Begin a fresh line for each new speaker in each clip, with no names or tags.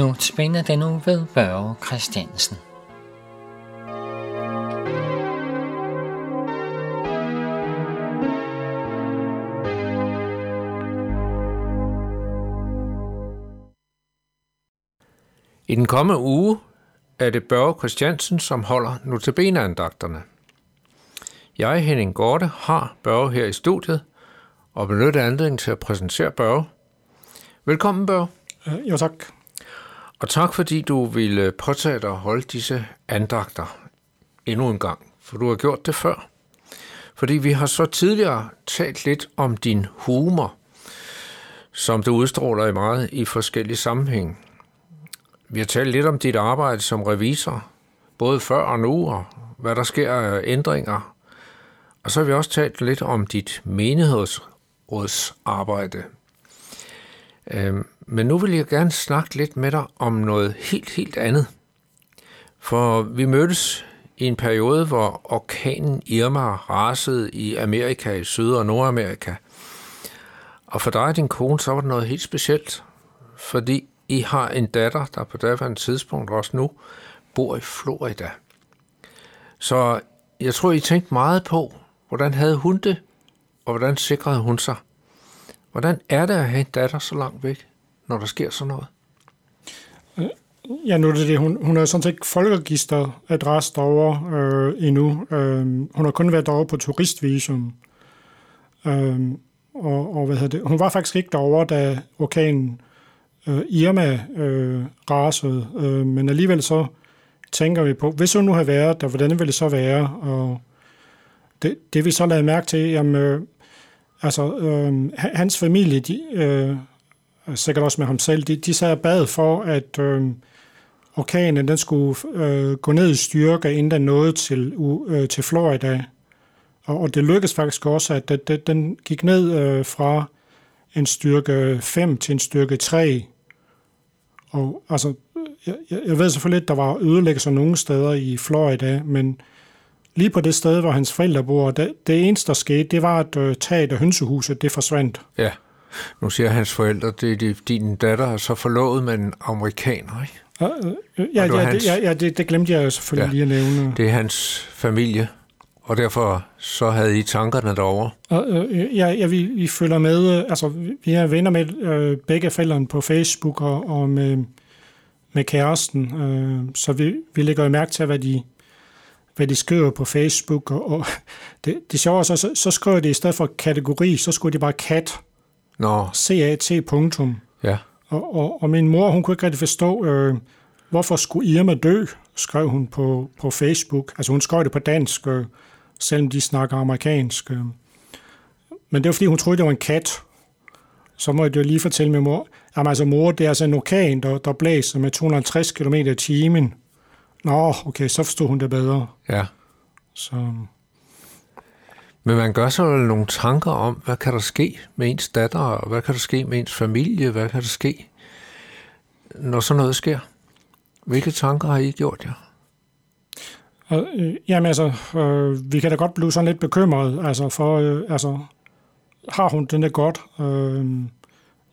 Nu spænder den nu ved Børge Christiansen.
I den kommende uge er det Børge Christiansen, som holder notabeneandagterne. Jeg, Henning Gorte, har Børge her i studiet og benytter anledningen til at præsentere Børge. Velkommen, Børge.
Jo, tak.
Og tak, fordi du ville påtage dig at holde disse andagter endnu en gang, for du har gjort det før. Fordi vi har så tidligere talt lidt om din humor, som du udstråler i meget i forskellige sammenhæng. Vi har talt lidt om dit arbejde som revisor, både før og nu, og hvad der sker af ændringer. Og så har vi også talt lidt om dit menighedsrådsarbejde. Øhm, men nu vil jeg gerne snakke lidt med dig om noget helt, helt andet. For vi mødtes i en periode, hvor orkanen Irma rasede i Amerika, i Syd- og Nordamerika. Og for dig og din kone, så var det noget helt specielt, fordi I har en datter, der på daværende tidspunkt også nu bor i Florida. Så jeg tror, I tænkte meget på, hvordan havde hun det, og hvordan sikrede hun sig. Hvordan er det at have en datter så langt væk, når der sker sådan noget?
Øh, ja, nu er det det. Hun, hun er sådan set ikke folkeregisteradresse derovre øh, endnu. Øh, hun har kun været derovre på turistvisum. Øh, og, og hvad hedder det? Hun var faktisk ikke derovre, da orkanen øh, Irma øh, rasede. Øh, men alligevel så tænker vi på, hvis hun nu havde været der, hvordan ville det så være? Og det, det vi så lavet mærke til, jamen, øh, altså, øh, hans familie, de, øh, Øh, sikkert også med ham selv, de, de sad og bad for, at øh, orkanen den skulle øh, gå ned i styrke, inden den nåede til, øh, til Florida. Og, og det lykkedes faktisk også, at det, det, den gik ned øh, fra en styrke 5 til en styrke 3. Og altså, jeg, jeg ved selvfølgelig, at der var ødelæggelser nogle steder i Florida, men lige på det sted, hvor hans forældre bor, det, det eneste, der skete, det var, at øh, taget af hønsehuset, det forsvandt.
Ja, nu siger hans forældre, det er din datter er så forlovet med en amerikaner, ikke?
Ja, øh, ja, ja, hans, det, ja, ja det, det glemte jeg selvfølgelig ja, lige at nævne.
Det er hans familie, og derfor så havde I tankerne derovre.
Øh, ja, ja vi, vi følger med, altså vi er venner med øh, begge forældrene på Facebook og, og med, med kæresten, øh, så vi, vi lægger jo mærke til, hvad de, hvad de skriver på Facebook, og, og det, det sjove er så, så, så skriver de i stedet for kategori, så skulle de bare cat.
Nå.
C-A-T punktum.
Ja.
Og, og, og min mor, hun kunne ikke rigtig forstå, øh, hvorfor skulle Irma dø, skrev hun på, på Facebook. Altså hun skrev det på dansk, øh, selvom de snakker amerikansk. Øh. Men det var fordi, hun troede, det var en kat. Så må jeg jo lige fortælle min mor, jamen altså mor, det er altså en orkan, der, der blæser med 250 km i timen. Nå, okay, så forstod hun det bedre.
Ja.
Så...
Men man gør sig vel nogle tanker om, hvad kan der ske med ens datter, og hvad kan der ske med ens familie, hvad kan der ske, når sådan noget sker? Hvilke tanker har I gjort jer?
Ja? øh, jamen altså, øh, vi kan da godt blive sådan lidt bekymret, altså for, øh, altså, har hun den der godt? Øh,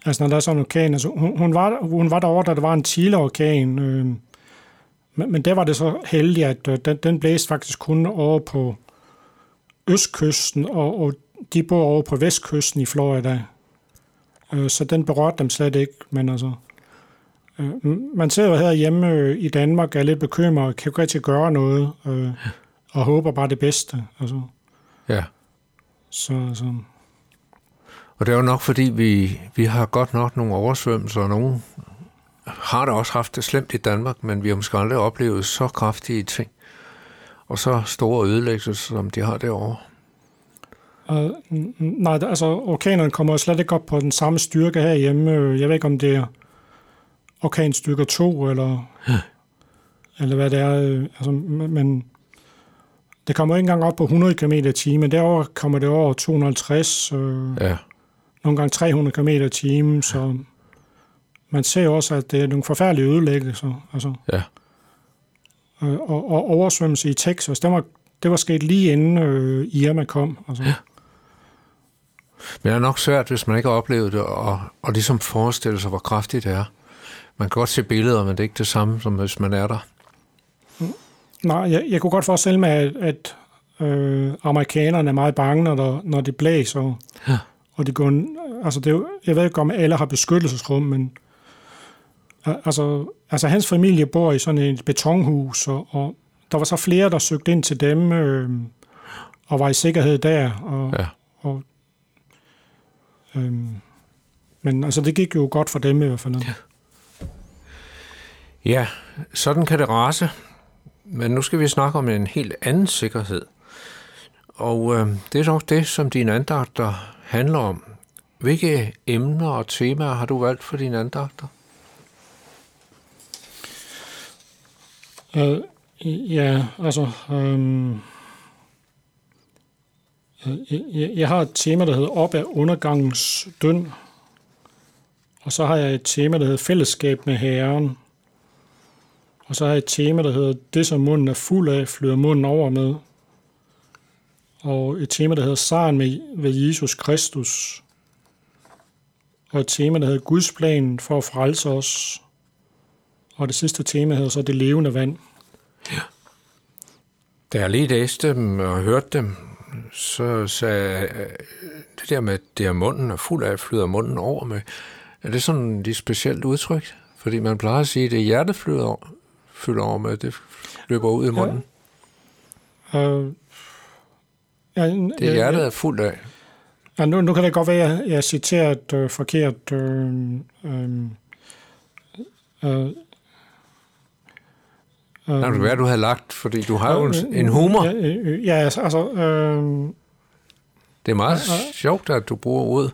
altså når der er sådan en orkan, altså hun, hun, var, hun var derovre, da der var en tidligere orkan, øh, men, men der var det så heldigt, at øh, den, den blæste faktisk kun over på østkysten, og, og de bor over på vestkysten i Florida. Øh, så den berørte dem slet ikke, men altså... Øh, man sidder her hjemme øh, i Danmark er lidt bekymret, kan jo ikke gøre noget, øh, og håber bare det bedste. Altså.
Ja.
Så, så.
Og det er jo nok, fordi vi, vi har godt nok nogle oversvømmelser, og nogle har da også haft det slemt i Danmark, men vi har måske aldrig oplevet så kraftige ting, og så store ødelæggelser, som de har derovre.
Uh, nej, altså orkanerne kommer slet ikke op på den samme styrke herhjemme. Jeg ved ikke, om det er orkanstyrke 2, eller, eller hvad det er. Altså, men det kommer ikke engang op på 100 km i timen. Derovre kommer det over 250, øh,
ja.
nogle gange 300 km i timen, så man ser også, at det er nogle forfærdelige ødelæggelser. Altså.
Ja.
Øh, og, og oversvømmelse i Texas, det var, det var sket lige inden øh, Irma kom. Altså. Ja.
Men det er nok svært, hvis man ikke har oplevet det, og, og ligesom forestille sig, hvor kraftigt det er. Man kan godt se billeder, men det er ikke det samme, som hvis man er der.
Nej, jeg, jeg kunne godt forestille mig, at, at øh, amerikanerne er meget bange, når, der, når det blæser.
Ja.
Og det går, altså det, jeg ved ikke, om alle har beskyttelsesrum, men altså, altså hans familie bor i sådan et betonhus, og, og der var så flere, der søgte ind til dem, øh, og var i sikkerhed der. Og,
Ja.
og, øh, men altså, det gik jo godt for dem i hvert fald. Ja.
Ja, sådan kan det rase. Men nu skal vi snakke om en helt anden sikkerhed. Og øh, det er nok det, som dine andagter handler om. Hvilke emner og temaer har du valgt for dine andagter?
Øh, ja, altså... Øhm, øh, jeg, jeg har et tema, der hedder Op af undergangens døn. Og så har jeg et tema, der hedder Fællesskab med Herren. Og så har jeg et tema, der hedder Det, som munden er fuld af, flyder munden over med. Og et tema, der hedder Sejren med, ved Jesus Kristus. Og et tema, der hedder Guds plan for at frelse os. Og det sidste tema hedder så Det levende vand.
Da jeg lige læste dem og hørte dem, så sagde øh, det der med, at det er munden er fuld af, flyder munden over med. Er det sådan lidt specielt udtryk? Fordi man plejer at sige, at det er hjertet flyder over, fylder over med, det løber ud i munden.
Øh, ja,
Det er hjertet er fuldt af.
Ja, nu, nu kan det godt være, at jeg, jeg citeret øh, forkert. Øh, øh, øh,
Nå, det være, du havde lagt, fordi du har jo en- en humor.
Ja, øh, ja altså, øh,
Det er meget sjovt, at du bruger ordet.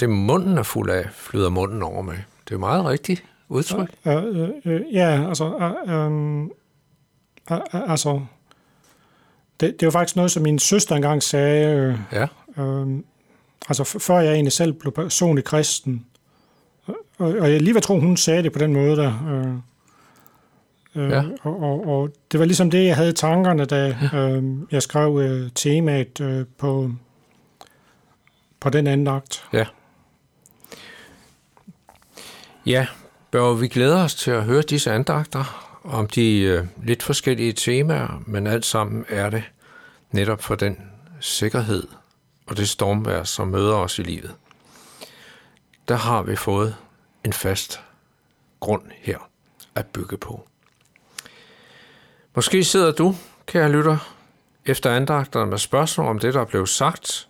Det munden er fuld af, flyder munden over med. Det er meget rigtigt udtryk.
øh, øh, øh, ja, altså, øh, øh, øh, øh, altså, det, det er jo faktisk noget, som min søster engang sagde, øh,
Ja,
øh, altså før jeg egentlig selv blev personlig kristen, og, og jeg lige vil tro, hun sagde det på den måde der, øh, øh,
Ja.
og, og, og det var ligesom det, jeg havde i tankerne, da øh, jeg skrev øh, temaet øh, på, på den andagt.
ja. Ja, Børge, vi glæder os til at høre disse andagter om de øh, lidt forskellige temaer, men alt sammen er det netop for den sikkerhed og det stormvær, som møder os i livet. Der har vi fået en fast grund her at bygge på. Måske sidder du, kære lytter, efter andragterne med spørgsmål om det, der blev sagt,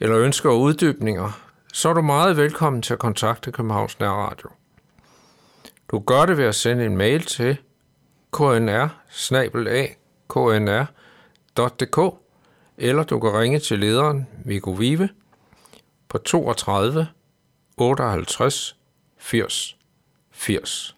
eller ønsker uddybninger, så er du meget velkommen til at kontakte Københavns Nærradio. Du gør det ved at sende en mail til knr knr.dk eller du kan ringe til lederen Viggo Vive på 32 58 80 80.